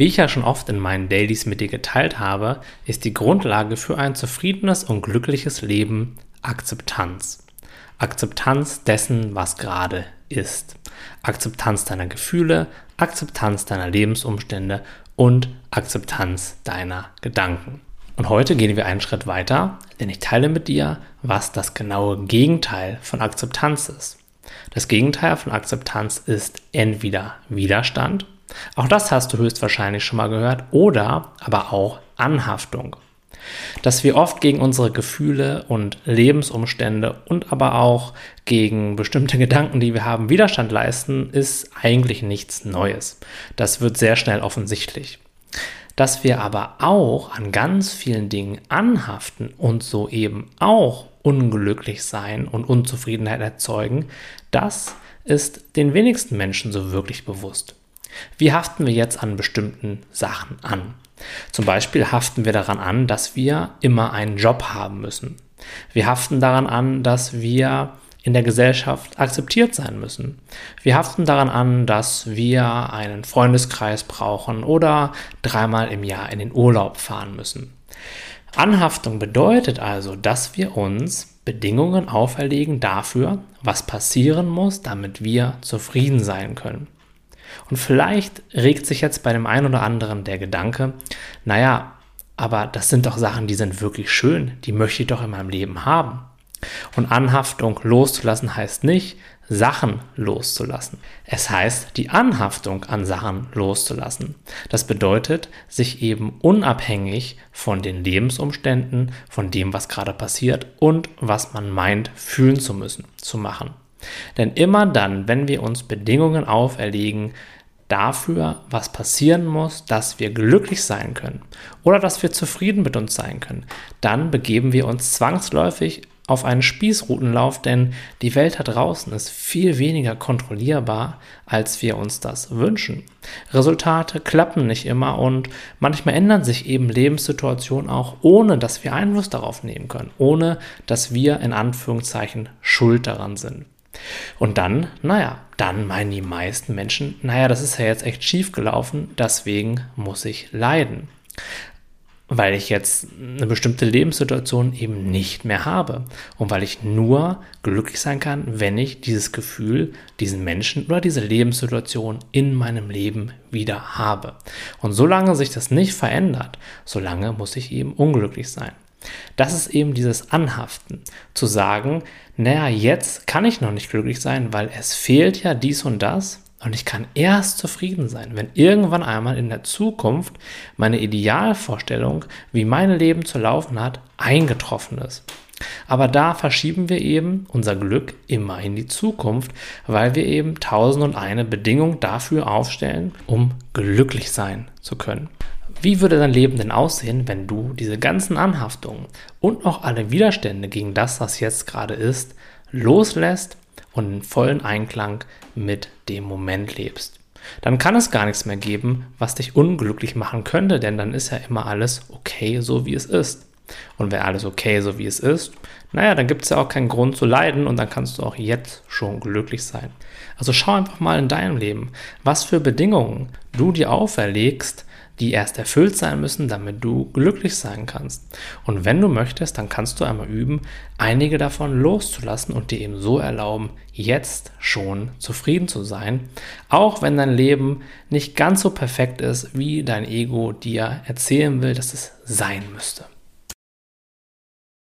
Wie ich ja schon oft in meinen Dailies mit dir geteilt habe, ist die Grundlage für ein zufriedenes und glückliches Leben Akzeptanz. Akzeptanz dessen, was gerade ist. Akzeptanz deiner Gefühle, Akzeptanz deiner Lebensumstände und Akzeptanz deiner Gedanken. Und heute gehen wir einen Schritt weiter, denn ich teile mit dir, was das genaue Gegenteil von Akzeptanz ist. Das Gegenteil von Akzeptanz ist entweder Widerstand, auch das hast du höchstwahrscheinlich schon mal gehört, oder aber auch Anhaftung. Dass wir oft gegen unsere Gefühle und Lebensumstände und aber auch gegen bestimmte Gedanken, die wir haben, Widerstand leisten, ist eigentlich nichts Neues. Das wird sehr schnell offensichtlich. Dass wir aber auch an ganz vielen Dingen anhaften und so eben auch unglücklich sein und Unzufriedenheit erzeugen, das ist den wenigsten Menschen so wirklich bewusst. Wie haften wir jetzt an bestimmten Sachen an? Zum Beispiel haften wir daran an, dass wir immer einen Job haben müssen. Wir haften daran an, dass wir in der Gesellschaft akzeptiert sein müssen. Wir haften daran an, dass wir einen Freundeskreis brauchen oder dreimal im Jahr in den Urlaub fahren müssen. Anhaftung bedeutet also, dass wir uns Bedingungen auferlegen dafür, was passieren muss, damit wir zufrieden sein können. Und vielleicht regt sich jetzt bei dem einen oder anderen der Gedanke, naja, aber das sind doch Sachen, die sind wirklich schön, die möchte ich doch in meinem Leben haben. Und Anhaftung loszulassen heißt nicht, Sachen loszulassen. Es heißt, die Anhaftung an Sachen loszulassen. Das bedeutet, sich eben unabhängig von den Lebensumständen, von dem, was gerade passiert und was man meint, fühlen zu müssen, zu machen. Denn immer dann, wenn wir uns Bedingungen auferlegen, dafür, was passieren muss, dass wir glücklich sein können oder dass wir zufrieden mit uns sein können, dann begeben wir uns zwangsläufig auf einen Spießrutenlauf, denn die Welt da draußen ist viel weniger kontrollierbar, als wir uns das wünschen. Resultate klappen nicht immer und manchmal ändern sich eben Lebenssituationen auch, ohne dass wir Einfluss darauf nehmen können, ohne dass wir in Anführungszeichen schuld daran sind. Und dann, naja, dann meinen die meisten Menschen, naja, das ist ja jetzt echt schief gelaufen, deswegen muss ich leiden weil ich jetzt eine bestimmte Lebenssituation eben nicht mehr habe und weil ich nur glücklich sein kann, wenn ich dieses Gefühl, diesen Menschen oder diese Lebenssituation in meinem Leben wieder habe. Und solange sich das nicht verändert, solange muss ich eben unglücklich sein. Das ist eben dieses Anhaften, zu sagen, naja, jetzt kann ich noch nicht glücklich sein, weil es fehlt ja dies und das und ich kann erst zufrieden sein, wenn irgendwann einmal in der Zukunft meine Idealvorstellung, wie mein Leben zu laufen hat, eingetroffen ist. Aber da verschieben wir eben unser Glück immer in die Zukunft, weil wir eben tausend und eine Bedingung dafür aufstellen, um glücklich sein zu können. Wie würde dein Leben denn aussehen, wenn du diese ganzen Anhaftungen und auch alle Widerstände gegen das, was jetzt gerade ist, loslässt und in vollen Einklang mit dem Moment lebst. Dann kann es gar nichts mehr geben, was dich unglücklich machen könnte, denn dann ist ja immer alles okay, so wie es ist. Und wenn alles okay, so wie es ist, naja, dann gibt es ja auch keinen Grund zu leiden und dann kannst du auch jetzt schon glücklich sein. Also schau einfach mal in deinem Leben, was für Bedingungen du dir auferlegst, die erst erfüllt sein müssen, damit du glücklich sein kannst. Und wenn du möchtest, dann kannst du einmal üben, einige davon loszulassen und dir eben so erlauben, jetzt schon zufrieden zu sein, auch wenn dein Leben nicht ganz so perfekt ist, wie dein Ego dir erzählen will, dass es sein müsste.